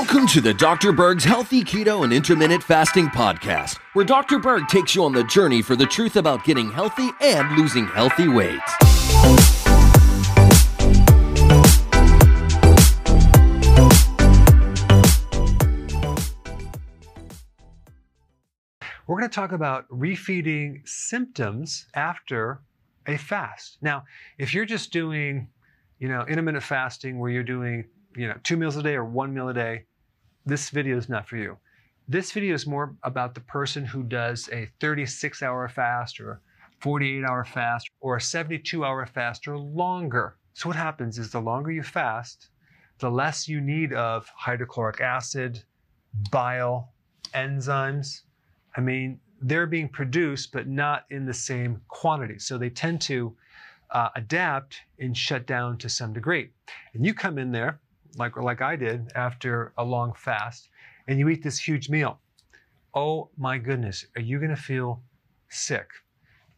Welcome to the Dr. Berg's Healthy Keto and Intermittent Fasting Podcast, where Dr. Berg takes you on the journey for the truth about getting healthy and losing healthy weight. We're going to talk about refeeding symptoms after a fast. Now, if you're just doing, you know, intermittent fasting where you're doing you know, two meals a day or one meal a day, this video is not for you. This video is more about the person who does a 36 hour fast or 48 hour fast or a 72 hour fast or longer. So what happens is the longer you fast, the less you need of hydrochloric acid, bile, enzymes. I mean, they're being produced, but not in the same quantity. So they tend to uh, adapt and shut down to some degree. And you come in there like, like I did after a long fast, and you eat this huge meal. Oh my goodness, are you going to feel sick?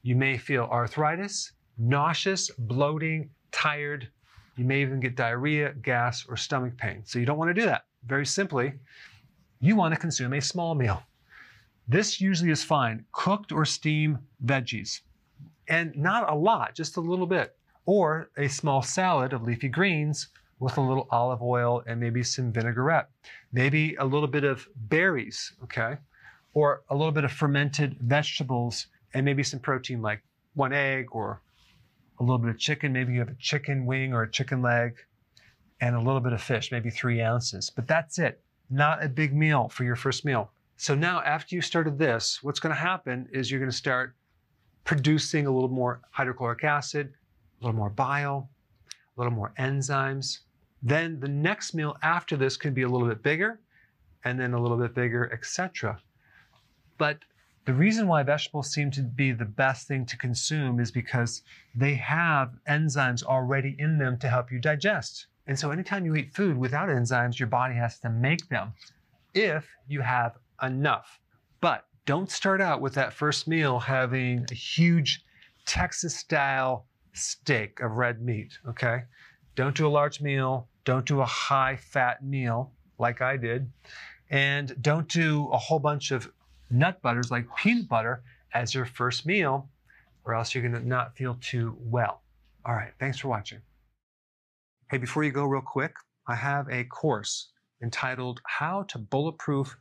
You may feel arthritis, nauseous, bloating, tired. You may even get diarrhea, gas, or stomach pain. So you don't want to do that. Very simply, you want to consume a small meal. This usually is fine cooked or steamed veggies, and not a lot, just a little bit, or a small salad of leafy greens with a little olive oil and maybe some vinaigrette. Maybe a little bit of berries, okay? Or a little bit of fermented vegetables and maybe some protein like one egg or a little bit of chicken. Maybe you have a chicken wing or a chicken leg and a little bit of fish, maybe three ounces. But that's it. Not a big meal for your first meal. So now, after you started this, what's going to happen is you're going to start producing a little more hydrochloric acid, a little more bile, a little more enzymes, then the next meal after this could be a little bit bigger, and then a little bit bigger, etc. But the reason why vegetables seem to be the best thing to consume is because they have enzymes already in them to help you digest. And so anytime you eat food without enzymes, your body has to make them if you have enough. But don't start out with that first meal having a huge Texas style steak of red meat, okay? Don't do a large meal. Don't do a high fat meal like I did. And don't do a whole bunch of nut butters like peanut butter as your first meal, or else you're going to not feel too well. All right, thanks for watching. Hey, before you go, real quick, I have a course entitled How to Bulletproof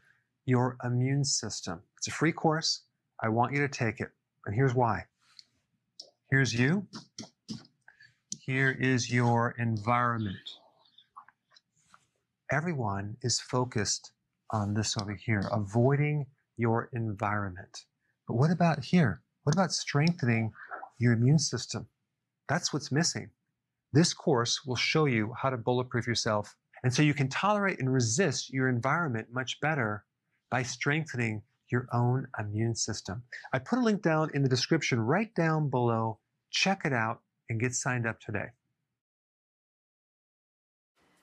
Your Immune System. It's a free course. I want you to take it. And here's why. Here's you. Here is your environment everyone is focused on this over here, avoiding your environment. But what about here? What about strengthening your immune system? That's what's missing. This course will show you how to bulletproof yourself. And so you can tolerate and resist your environment much better by strengthening your own immune system. I put a link down in the description right down below. Check it out and get signed up today.